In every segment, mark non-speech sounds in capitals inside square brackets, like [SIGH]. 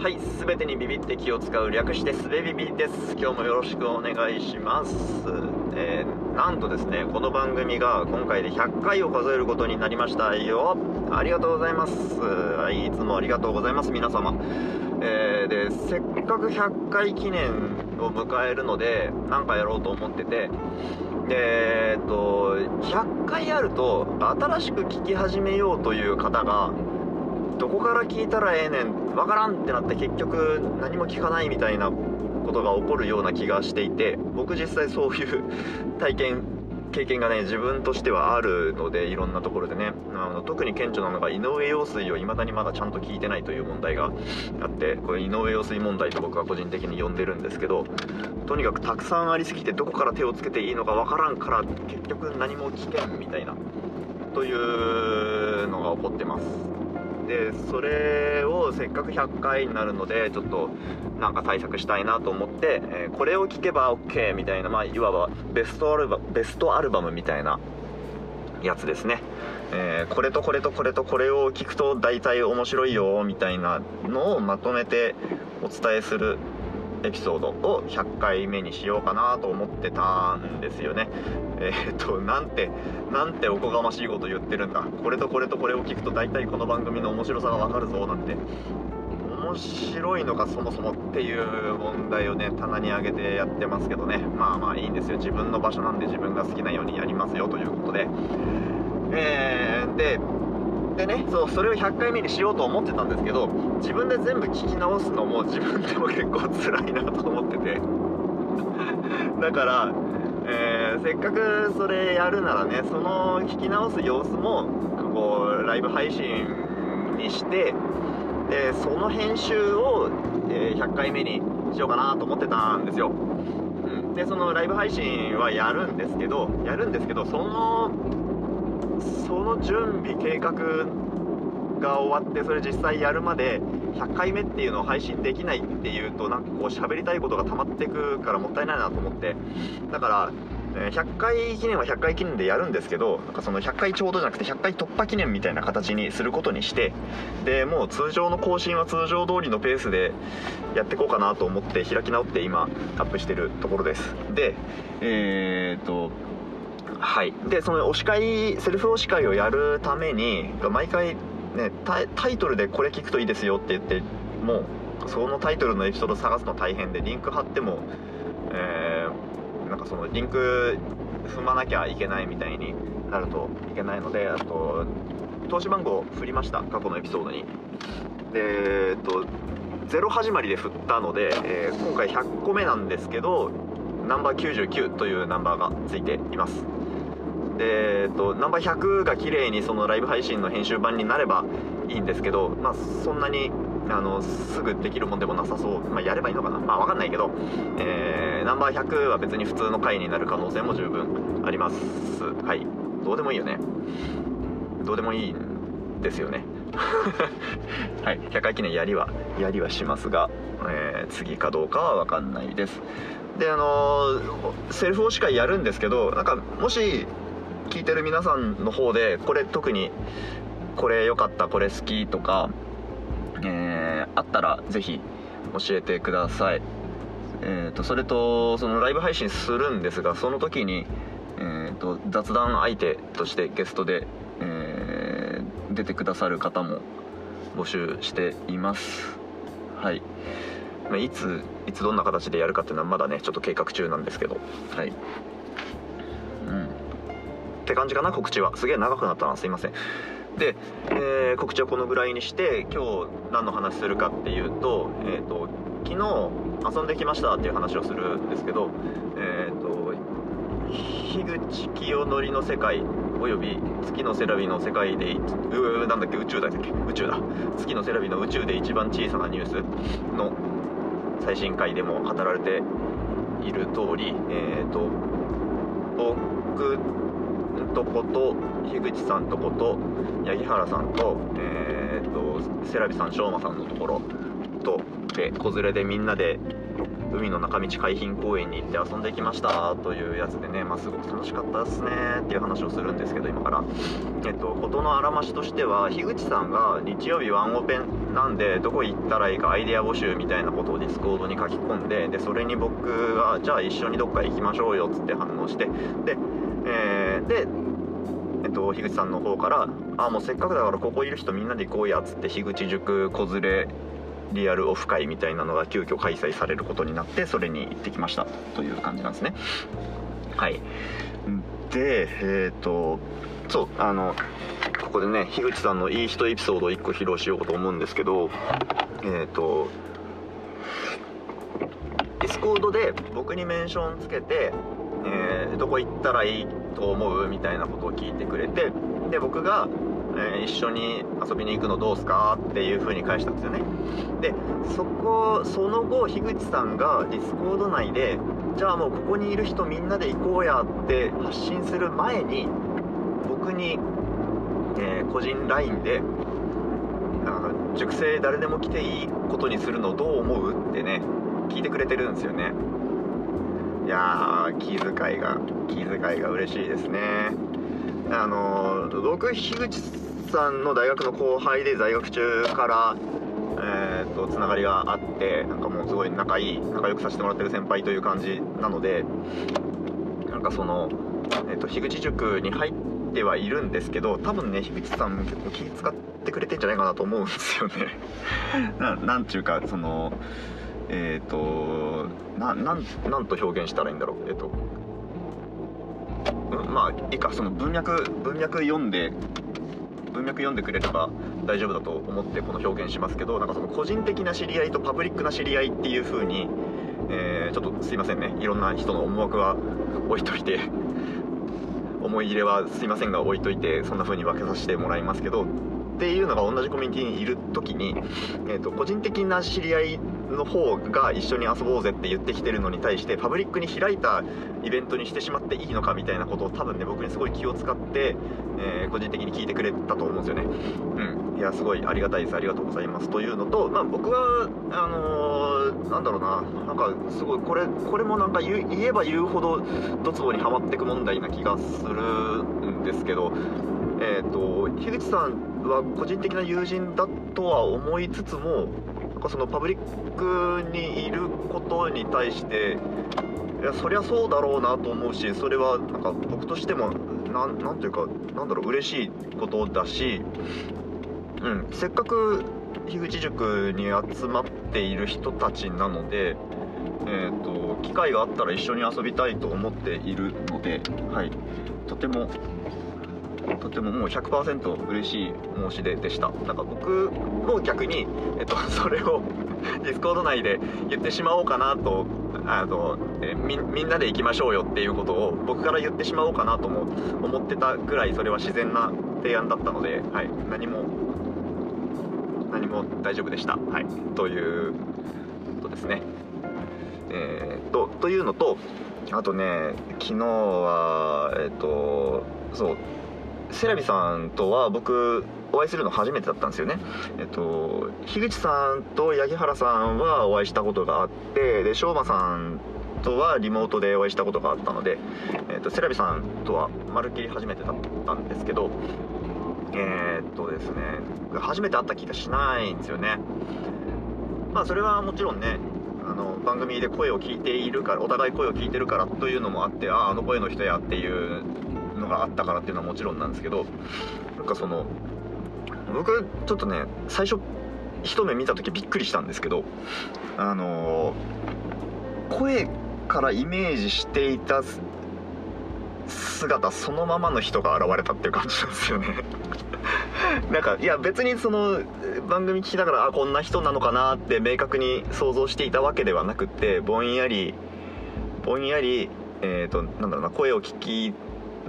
はい、すべてにビビって気を使う略してすべビビです。今日もよろしくお願いします。えーなんとですね、この番組が今回で100回を数えることになりましたよ。ありがとうございます。はい、いつもありがとうございます、皆様。えーで、せっかく100回記念を迎えるので、なんかやろうと思ってて、で、えっと、100回あると、新しく聞き始めようという方が、どこから聞いたらええねんわからんってなって結局何も聞かないみたいなことが起こるような気がしていて僕実際そういう体験経験がね自分としてはあるのでいろんなところでね。あの特に顕著なのが井上陽水を未だにまだちゃんと聞いてないという問題があってこれ井上陽水問題と僕は個人的に呼んでるんですけどとにかくたくさんありすぎてどこから手をつけていいのかわからんから結局何も聞けんみたいなというのが起こってます。でそれをせっかく100回になるのでちょっとなんか対策したいなと思って、えーこれを聴けば OK みたいな、まあ、いわばベストアルバベストアルバムみたいなやつですね、えーこれとこれとこれとこれを聞くと大体面白いよみたいなのをまとめてお伝えするエピソードを100回目にしようかなと思ってたんですよね。えーっとなんてなんておこがましいこと言ってるんだ。これとこれとこれを聞くと大体この番組の面白さがわかるぞなんて。面白いのかそもそもっていう問題をね棚に上げてやってますけどね。まあまあいいんですよ。自分の場所なんで自分が好きなようにやりますよということで。えー、ででねそうそれを100回目にしようと思ってたんですけど自分で全部聞き直すのも自分でも結構辛いなと思ってて。[LAUGHS] だから、えーせっかくそれやるならねその聞き直す様子もこうライブ配信にしてでその編集を、え100回目にしようかなと思ってたんですよ、うん、でそのライブ配信はやるんですけどやるんですけどそのその準備計画が終わってそれ実際やるまで100回目っていうのを配信できないっていうとなんかこう喋りたいことが溜まってくからもったいないなと思ってだから100回記念は100回記念でやるんですけどなんかその100回ちょうどじゃなくて100回突破記念みたいな形にすることにしてでもう通常の更新は通常通りのペースでやっていこうかなと思って開き直って今アップしてるところです。でえー、っとはい。でその推し会セルフ推し会をやるために毎回ねタイトルでこれ聞くといいですよって言ってもうそのタイトルのエピソード探すの大変でリンク貼ってもえーなんかそのリンク踏まなきゃいけないみたいになるといけないのであと投資番号振りました過去のエピソードに。でえっと0始まりで振ったので、えー今回100個目なんですけどナンバー99というナンバーがついています。で、えっと、ナンバー100が綺麗にそのライブ配信の編集版になればいいんですけど、まあ、そんなにあのすぐできるもんでもなさそう、まあ、やればいいのかな、まあ、わかんないけど、えーナンバー100は別に普通の回になる可能性も十分あります。はい。どうでもいいよね。どうでもいいんですよね。[LAUGHS] はい。100回記念やりはやりはしますが、えー次かどうかは分かんないです。であのーセルフ推し会やるんですけどなんかもし聞いてる皆さんの方でこれ特にこれ良かったこれ好きとか、えーあったらぜひ教えてください。えー、とそれとそのライブ配信するんですがその時に、えー、と雑談相手としてゲストで、えー出てくださる方も募集しています。はい、ま、いついつどんな形でやるかっていうのはまだねちょっと計画中なんですけど。はい。感じかな告知は。すげえ長くなったな。すいません。で、えー告知はこのぐらいにして今日何の話するかっていうと,、えー、と昨日遊んできましたっていう話をするんですけどえっ、と樋口清則の世界および月のセラビの世界でうなんだっけ宇宙だっけ宇宙だ。月のセラビの宇宙で一番小さなニュースの最新回でも語られている通りえっ、と僕とこと樋口さんとこと八木原さんと,、えー、とセラビさん昌磨さんのところとで子連れでみんなで海の中道海浜公園に行って遊んできましたというやつでね、まあ、すごく楽しかったですねっていう話をするんですけど今からえっと事のあらましとしては樋口さんが日曜日ワンオペなんでどこ行ったらいいかアイデア募集みたいなことを Discord に書き込んででそれに僕がじゃあ一緒にどっか行きましょうよっつって反応してで、えー、でえっと、樋口さんの方から「あもうせっかくだからここいる人みんなで行こうや」っつって樋口塾子連れリアルオフ会みたいなのが急遽開催されることになってそれに行ってきましたという感じなんですね。はい。でえっ、ー、とそうあのここでね樋口さんのいい人エピソードを1個披露しようと思うんですけどえっ、ー、と Discord で僕にメンションつけて、えー、どこ行ったらいいと思うみたいなことを聞いてくれてで僕がえー、一緒に遊びに行くのどうすかっていう風に返したんですよね。でそこその後樋口さんが Discord 内でじゃあもうここにいる人みんなで行こうやって発信する前に僕に、えー、個人 LINE でなんか塾生誰でも来ていいことにするのどう思うってね聞いてくれてるんですよね。いやー気遣いが気遣いが嬉しいですね。あの僕樋口さんの大学の後輩で在学中からえーと、つながりがあってなんかもうすごい仲いい仲良くさせてもらってる先輩という感じなのでなんかその、えーと、樋口塾に入ってはいるんですけど多分ね樋口さんも結構気使ってくれてんじゃないかなと思うんですよね。[LAUGHS] ななんちゅうかそのえっ、ー、とななんなんと表現したらいいんだろう？えっ、ー、とまあいいか。その文脈文脈読んで文脈読んでくれれば大丈夫だと思ってこの表現しますけどなんかその個人的な知り合いとパブリックな知り合いっていう風に、えー、ちょっとすいませんね。いろんな人の思惑は置いといて [LAUGHS] 思い入れはすいませんが置いといてそんな風に分けさせてもらいますけどっていうのが同じコミュニティにいる時に、えーと、個人的な知り合いの方が一緒に遊ぼうぜって言ってきてるのに対してパブリックに開いたイベントにしてしまっていいのかみたいなことを多分ね僕にすごい気を使って、えー、個人的に聞いてくれたと思うんですよね。うん。いやすごいありがたいです。ありがとうございます。というのとまあ僕はあのー、なんだろうな。なんかすごいこれこれもなんか言えば言うほどドツボにはまってく問題な気がするんですけどえーと、樋口さんは個人的な友人だとは思いつつもなんかそのパブリックにいることに対していやそりゃそうだろうなと思うしそれはなんか僕としてもなんなんていうかなんだろう嬉しいことだし、うん、せっかく樋口塾に集まっている人たちなので、えーと機会があったら一緒に遊びたいと思っているので、はい、とてもとてももう100%嬉しい申し出でした。だから僕も逆に、えっと、[LAUGHS] それを [LAUGHS] Discord 内で言ってしまおうかなとあのえみみんなで行きましょうよっていうことを僕から言ってしまおうかなとも思ってたぐらいそれは自然な提案だったので、はい、何も何も大丈夫でした、はい、ということですね。えー、とというのとあとね昨日はえっ、とそう。セラビさんとは僕お会いするの初めてだったんですよね。えっと樋口さんと八木原さんはお会いしたことがあってで翔馬さんとはリモートでお会いしたことがあったので、えっと、セラビさんとはまるっきり初めてだったんですけどえー、っとですね初めて会った気がしないんですよね。まあそれはもちろんねあの番組で声を聞いているからお互い声を聞いてるからというのもあってあああの声の人やっていうのがあったからっていうのはもちろんなんですけどなんかその僕ちょっとね最初一目見た時びっくりしたんですけどあの声からイメージしていた姿そのままの人が現れたっていう感じなんですよね。[LAUGHS] なんかいや別にその番組聞きながらあこんな人なのかなって明確に想像していたわけではなくってぼんやりぼんやりえっ、ー、となんだろうな声を聞き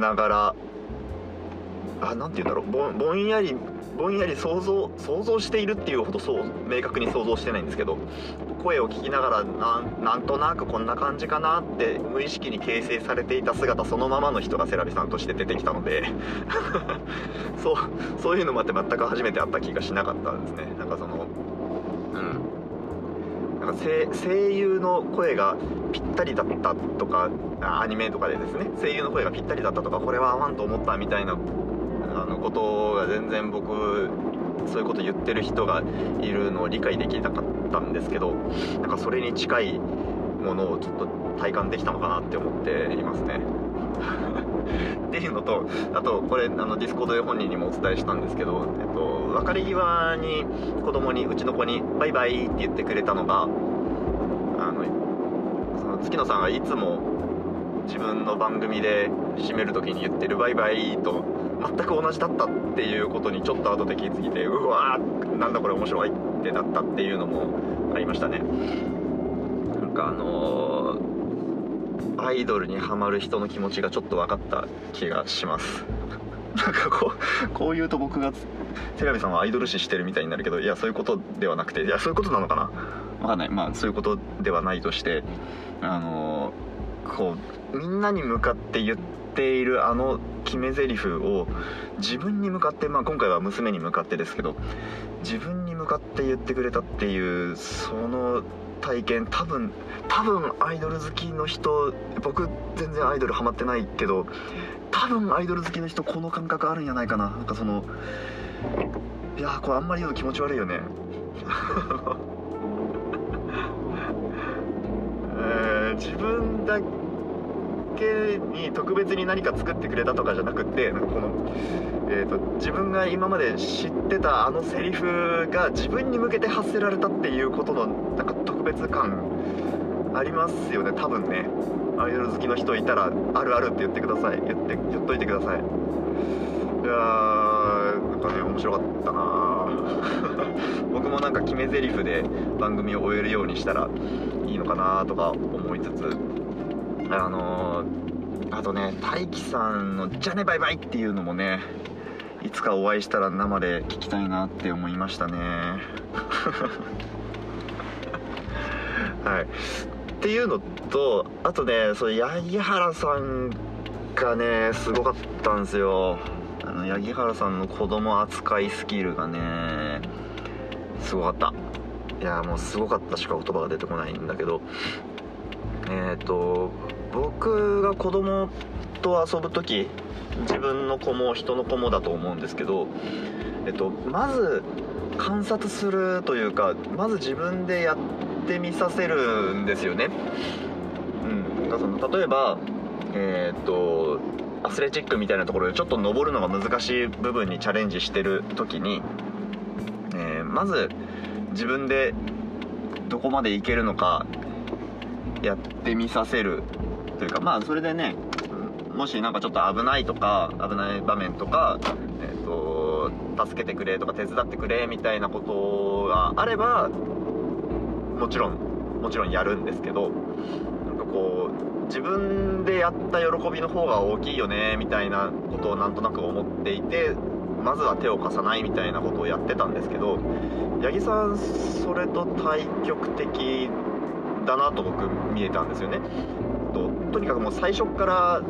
ながらあなて言うんだろう。ぼぼんやりぼんやり想像想像しているっていうほどそう明確に想像してないんですけど声を聞きながらなんとなくこんな感じかなって無意識に形成されていた姿そのままの人がセラビさんとして出てきたので [LAUGHS] そうそういうのもあって全く初めて会った気がしなかったんですね。なんかそのなんか声声優の声がぴったりだったとかアニメとかでですね声優の声がぴったりだったとかこれは合わんと思ったみたいなあのことが全然僕そういうこと言ってる人がいるのを理解できなかったんですけどなんかそれに近いものをちょっと体感できたのかなって思っていますね。[LAUGHS] っていうのとあとこれあの Discord で本人にもお伝えしたんですけど、えっと、別れ際に子供にうちの子に「バイバイ」って言ってくれたのがあのその月野さんがいつも自分の番組で締める時に言ってる「バイバイ」と全く同じだったっていうことにちょっと後で気づいてうわーなんだこれ面白いってなったっていうのもありましたね。なんかあのーアイドルにハマる人の気持ちがちょっと分かった気がします。[LAUGHS] なんかこうこう言うと僕が手紙さんはアイドル視してるみたいになるけどいやそういうことではなくていやそういうことなのかな。分かんない。まあそういうことではないとしてあのこうみんなに向かって言っているあの決め台詞を自分に向かってまあ今回は娘に向かってですけど自分に向かって言ってくれたっていうその体験多分多分アイドル好きの人僕全然アイドルハマってないけど多分アイドル好きの人この感覚あるんじゃないかな。なんかそのいやこれあんまり言うの気持ち悪いよね。自分だけに特別に何か作ってくれたとかじゃなくってなんかこの、えー、と自分が今まで知ってたあのセリフが自分に向けて発せられたっていうことのなんか特別感ありますよね。多分ね。アイドル好きの人いたらあるあるって言ってください。言って言っといてください。いやーなんかね面白かったな [LAUGHS] 僕もなんか決め台詞で番組を終えるようにしたらいいのかなとか思いつつあのー、あとね大輝さんの「じゃねバイバイ」っていうのもねいつかお会いしたら生で聞きたいなって思いましたね。[LAUGHS] はい。っていうのとあとねそう八木原さんがねすごかったんですよ。あの八木原さんの子供扱いスキルがねすごかった。いやもうすごかったしか言葉が出てこないんだけど。えっ、ー、と僕が子供と遊ぶ時自分の子も人の子もだと思うんですけど、えっと、まず観察するというかまず自分でやってみさせるんですよね。うん、その例えば、えー、っとアスレチックみたいなところでちょっと登るのが難しい部分にチャレンジしてる時に、えー、まず自分でどこまで行けるのかやってみさせるというかまあそれでねもしなんかちょっと危ないとか危ない場面とか、えーと、助けてくれとか手伝ってくれみたいなことがあればもちろんもちろんやるんですけどこう自分でやった喜びの方が大きいよねみたいなことをなんとなく思っていてまずは手を貸さないみたいなことをやってたんですけど八木さんそれと対極的だなと僕見えたんですよね。ととにかくもう最初から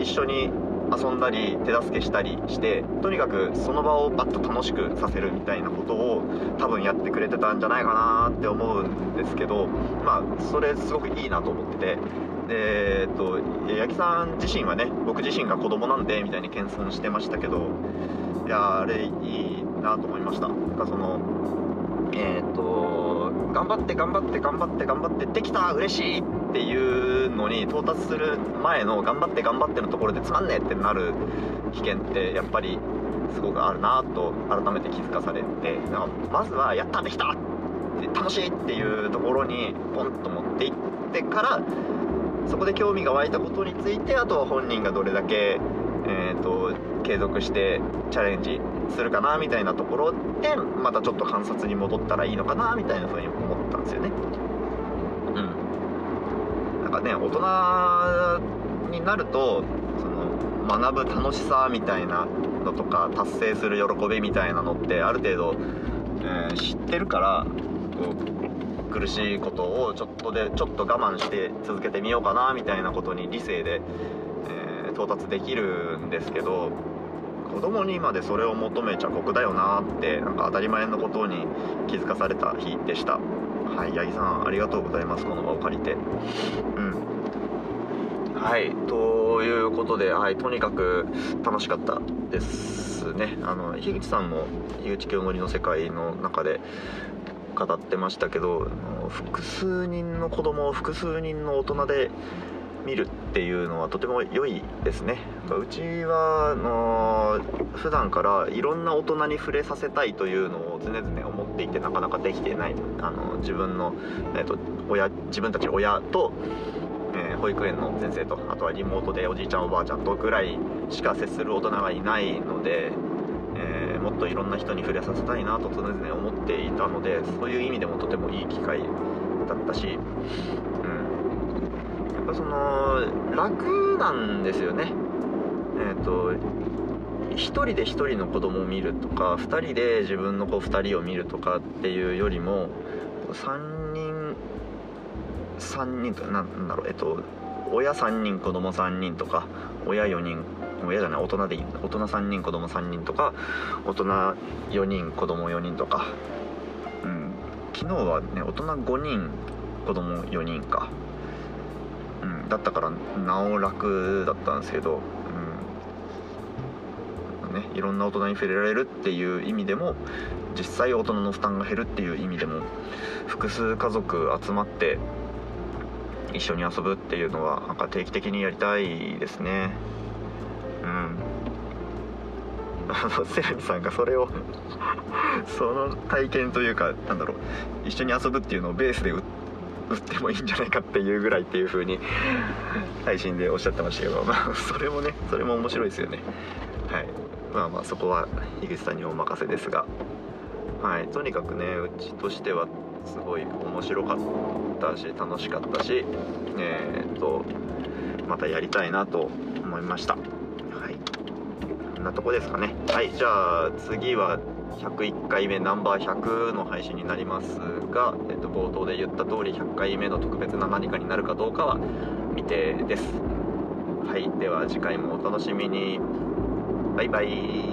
一緒に遊んだり手助けしたりしてとにかくその場をバッと楽しくさせるみたいなことを多分やってくれてたんじゃないかなって思うんですけどまあそれすごくいいなと思ってて。でえっと八木さん自身はね僕自身が子供なんでみたいに謙遜してましたけどいやあれいいなと思いました。なんかそのえっ、と頑張って頑張って頑張って頑張ってできた嬉しいっていうのに到達する前の頑張って頑張ってのところでつまんねえってなる危険ってやっぱりすごくあるなと改めて気づかされてまずはやったできた楽しいっていうところにポンと持っていってからそこで興味が湧いたことについてあとは本人がどれだけ、えーと、継続してチャレンジするかなみたいなところでまたちょっと観察に戻ったらいいのかなみたいな風に思ったんですよね。うんなんかね大人になるとその学ぶ楽しさみたいなのとか達成する喜びみたいなのってある程度、えー、知ってるからこう苦しいことをちょっとでちょっと我慢して続けてみようかなみたいなことに理性で、到達できるんですけど子供にまでそれを求めちゃ酷だよなってなんか当たり前のことに気づかされた日でした。はい八木さんありがとうございますこの場を借りて。うん。はいということで、はい、とにかく楽しかったですね。あの樋口さんも樋口清盛の世界の中で語ってましたけど複数人の子供を複数人の大人で見るっっていうのはとても良いですね。うちはあの普段からいろんな大人に触れさせたいというのを常々思っていてなかなかできていないあの自分の、えーと、親自分たち親と、えー、保育園の先生とあとはリモートでおじいちゃんおばあちゃんとぐらいしか接する大人がいないので、えー、もっといろんな人に触れさせたいなと常々思っていたのでそういう意味でもとてもいい機会だったしうん。ぱその楽なんですよね。えっ、ー、と1人で1人の子供を見るとか2人で自分の子2人を見るとかっていうよりも3人3人となんだろうえっと親3人子供3人とか親4人親じゃない大人でいい大人3人子供3人とか大人4人子供4人とかうん昨日はね大人5人子供4人か。だったからなお楽だったんですけど、うん。ね、いろんな大人に触れられるっていう意味でも実際大人の負担が減るっていう意味でも複数家族集まって一緒に遊ぶっていうのはなんか定期的にやりたいですね。うん。あのセラミさんがそれを [LAUGHS] その体験というかなんだろう一緒に遊ぶっていうのをベースで売って売ってもいいんじゃないかっていうぐらいっていう風に配信でおっしゃってましたけどまあそれもねそれも面白いですよね。はい。まあまあそこは井口さんにお任せですが。はい。とにかくねうちとしてはすごい面白かったし楽しかったしえー、っとまたやりたいなと思いました。はい。こんなとこですかね。はい。じゃあ次は101回目ナンバー100の配信になります。が、えっと、冒頭で言った通り100回目の特別な何かになるかどうかは未定です。はいでは次回もお楽しみに。バイバイ。